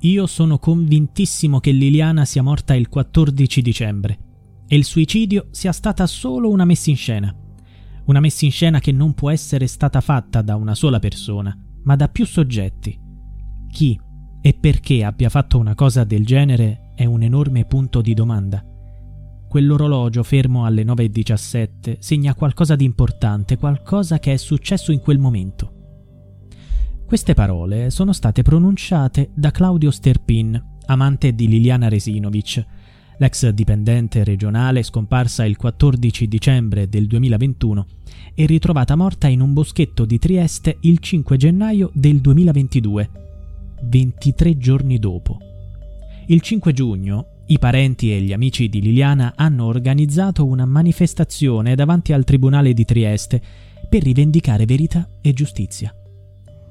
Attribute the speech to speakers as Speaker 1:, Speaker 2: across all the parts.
Speaker 1: io sono convintissimo che Liliana sia morta il 14 dicembre e il suicidio sia stata solo una messa in scena. Una messa in scena che non può essere stata fatta da una sola persona, ma da più soggetti. Chi e perché abbia fatto una cosa del genere è un enorme punto di domanda. Quell'orologio fermo alle 9.17 segna qualcosa di importante, qualcosa che è successo in quel momento. Queste parole sono state pronunciate da Claudio Sterpin, amante di Liliana Resinovic, l'ex dipendente regionale scomparsa il 14 dicembre del 2021 e ritrovata morta in un boschetto di Trieste il 5 gennaio del 2022, 23 giorni dopo. Il 5 giugno i parenti e gli amici di Liliana hanno organizzato una manifestazione davanti al Tribunale di Trieste per rivendicare verità e giustizia.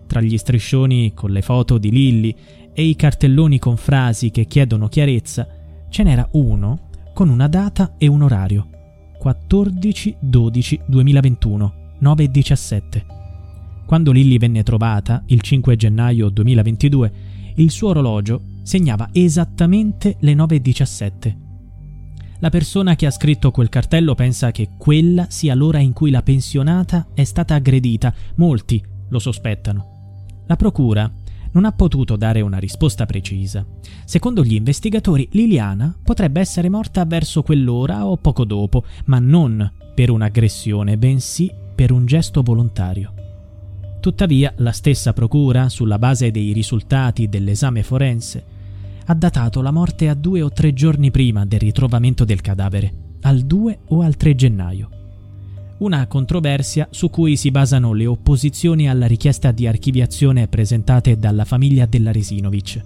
Speaker 1: Tra gli striscioni con le foto di Lilli e i cartelloni con frasi che chiedono chiarezza, ce n'era uno con una data e un orario. 14-12-2021, 9.17. Quando Lilli venne trovata, il 5 gennaio 2022, il suo orologio segnava esattamente le 9.17. La persona che ha scritto quel cartello pensa che quella sia l'ora in cui la pensionata è stata aggredita, molti lo sospettano. La procura non ha potuto dare una risposta precisa. Secondo gli investigatori, Liliana potrebbe essere morta verso quell'ora o poco dopo, ma non per un'aggressione, bensì per un gesto volontario. Tuttavia, la stessa procura, sulla base dei risultati dell'esame forense, ha datato la morte a due o tre giorni prima del ritrovamento del cadavere, al 2 o al 3 gennaio. Una controversia su cui si basano le opposizioni alla richiesta di archiviazione presentate dalla famiglia della Resinovic.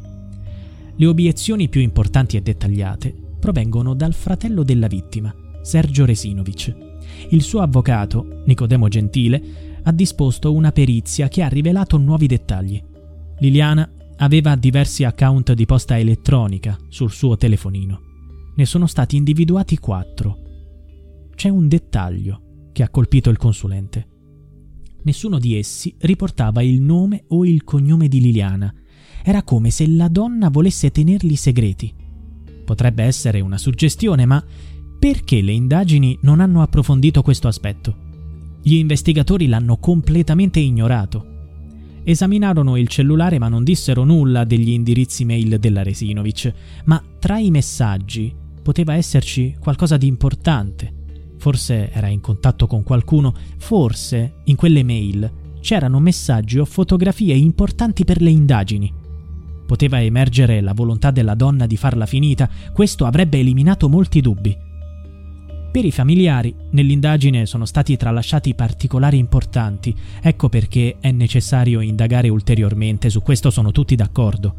Speaker 1: Le obiezioni più importanti e dettagliate provengono dal fratello della vittima, Sergio Resinovic. Il suo avvocato, Nicodemo Gentile, ha disposto una perizia che ha rivelato nuovi dettagli. Liliana Aveva diversi account di posta elettronica sul suo telefonino. Ne sono stati individuati quattro. C'è un dettaglio che ha colpito il consulente. Nessuno di essi riportava il nome o il cognome di Liliana. Era come se la donna volesse tenerli segreti. Potrebbe essere una suggestione, ma perché le indagini non hanno approfondito questo aspetto? Gli investigatori l'hanno completamente ignorato Esaminarono il cellulare ma non dissero nulla degli indirizzi mail della Resinovic, ma tra i messaggi poteva esserci qualcosa di importante. Forse era in contatto con qualcuno, forse in quelle mail c'erano messaggi o fotografie importanti per le indagini. Poteva emergere la volontà della donna di farla finita, questo avrebbe eliminato molti dubbi. Per i familiari, nell'indagine sono stati tralasciati particolari importanti, ecco perché è necessario indagare ulteriormente, su questo sono tutti d'accordo.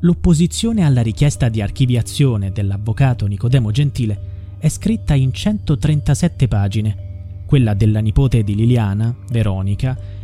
Speaker 1: L'opposizione alla richiesta di archiviazione dell'avvocato Nicodemo Gentile è scritta in 137 pagine. Quella della nipote di Liliana, Veronica,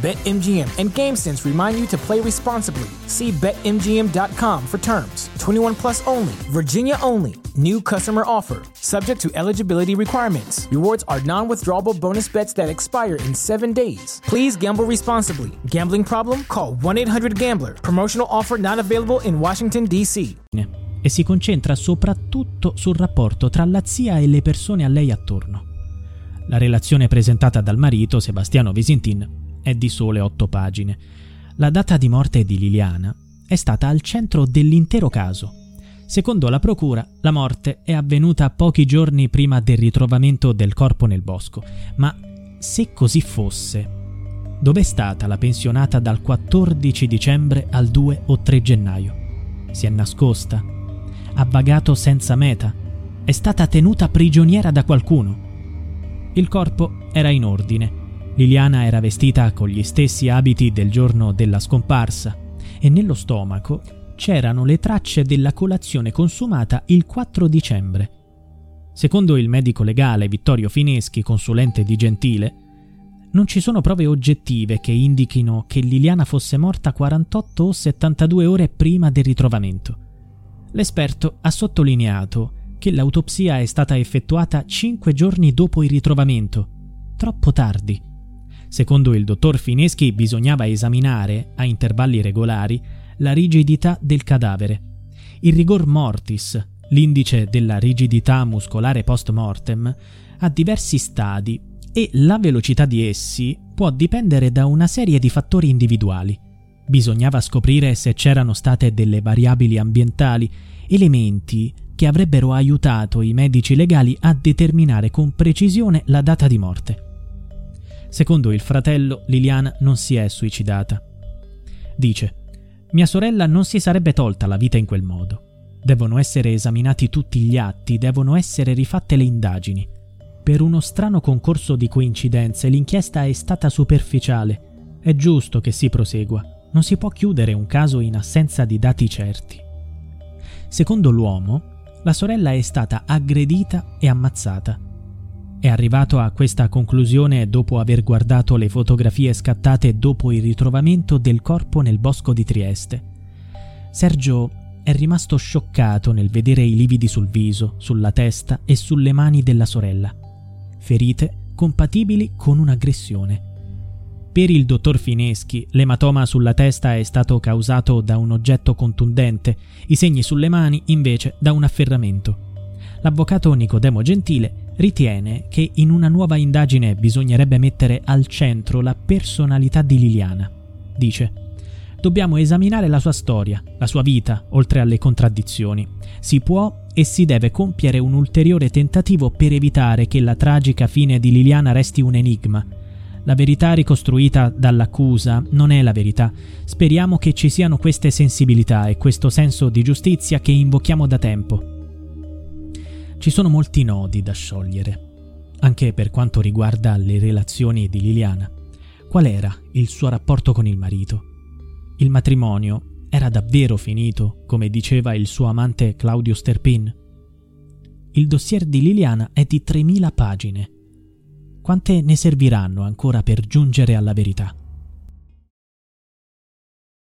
Speaker 2: BetMGM and GameSense remind you to play responsibly. See BetMGM.com for terms. 21 plus only, Virginia only. New customer offer, subject to eligibility requirements. Rewards are non withdrawable bonus bets that expire in seven days. Please gamble responsibly. Gambling problem? Call 1 800 Gambler. Promotional offer not available in Washington, D.C.
Speaker 1: E si concentra soprattutto sul rapporto tra la zia e le persone a lei attorno. La relazione presentata dal marito, Sebastiano Visintin, è di sole otto pagine. La data di morte di Liliana è stata al centro dell'intero caso. Secondo la procura, la morte è avvenuta pochi giorni prima del ritrovamento del corpo nel bosco. Ma se così fosse, dov'è stata la pensionata dal 14 dicembre al 2 o 3 gennaio? Si è nascosta? Ha vagato senza meta? È stata tenuta prigioniera da qualcuno. Il corpo era in ordine. Liliana era vestita con gli stessi abiti del giorno della scomparsa e nello stomaco c'erano le tracce della colazione consumata il 4 dicembre. Secondo il medico legale Vittorio Fineschi, consulente di Gentile, non ci sono prove oggettive che indichino che Liliana fosse morta 48 o 72 ore prima del ritrovamento. L'esperto ha sottolineato che l'autopsia è stata effettuata 5 giorni dopo il ritrovamento, troppo tardi. Secondo il dottor Fineschi bisognava esaminare, a intervalli regolari, la rigidità del cadavere. Il rigor mortis, l'indice della rigidità muscolare post mortem, ha diversi stadi e la velocità di essi può dipendere da una serie di fattori individuali. Bisognava scoprire se c'erano state delle variabili ambientali, elementi che avrebbero aiutato i medici legali a determinare con precisione la data di morte. Secondo il fratello, Liliana non si è suicidata. Dice mia sorella non si sarebbe tolta la vita in quel modo. Devono essere esaminati tutti gli atti, devono essere rifatte le indagini. Per uno strano concorso di coincidenze l'inchiesta è stata superficiale. È giusto che si prosegua. Non si può chiudere un caso in assenza di dati certi. Secondo l'uomo, la sorella è stata aggredita e ammazzata. È arrivato a questa conclusione dopo aver guardato le fotografie scattate dopo il ritrovamento del corpo nel bosco di Trieste. Sergio è rimasto scioccato nel vedere i lividi sul viso, sulla testa e sulle mani della sorella, ferite compatibili con un'aggressione. Per il dottor Fineschi, l'ematoma sulla testa è stato causato da un oggetto contundente, i segni sulle mani invece da un afferramento. L'avvocato Nicodemo Gentile ritiene che in una nuova indagine bisognerebbe mettere al centro la personalità di Liliana. Dice, dobbiamo esaminare la sua storia, la sua vita, oltre alle contraddizioni. Si può e si deve compiere un ulteriore tentativo per evitare che la tragica fine di Liliana resti un enigma. La verità ricostruita dall'accusa non è la verità. Speriamo che ci siano queste sensibilità e questo senso di giustizia che invochiamo da tempo. Ci sono molti nodi da sciogliere, anche per quanto riguarda le relazioni di Liliana. Qual era il suo rapporto con il marito? Il matrimonio era davvero finito, come diceva il suo amante Claudio Sterpin? Il dossier di Liliana è di 3.000 pagine. Quante ne serviranno ancora per giungere alla verità?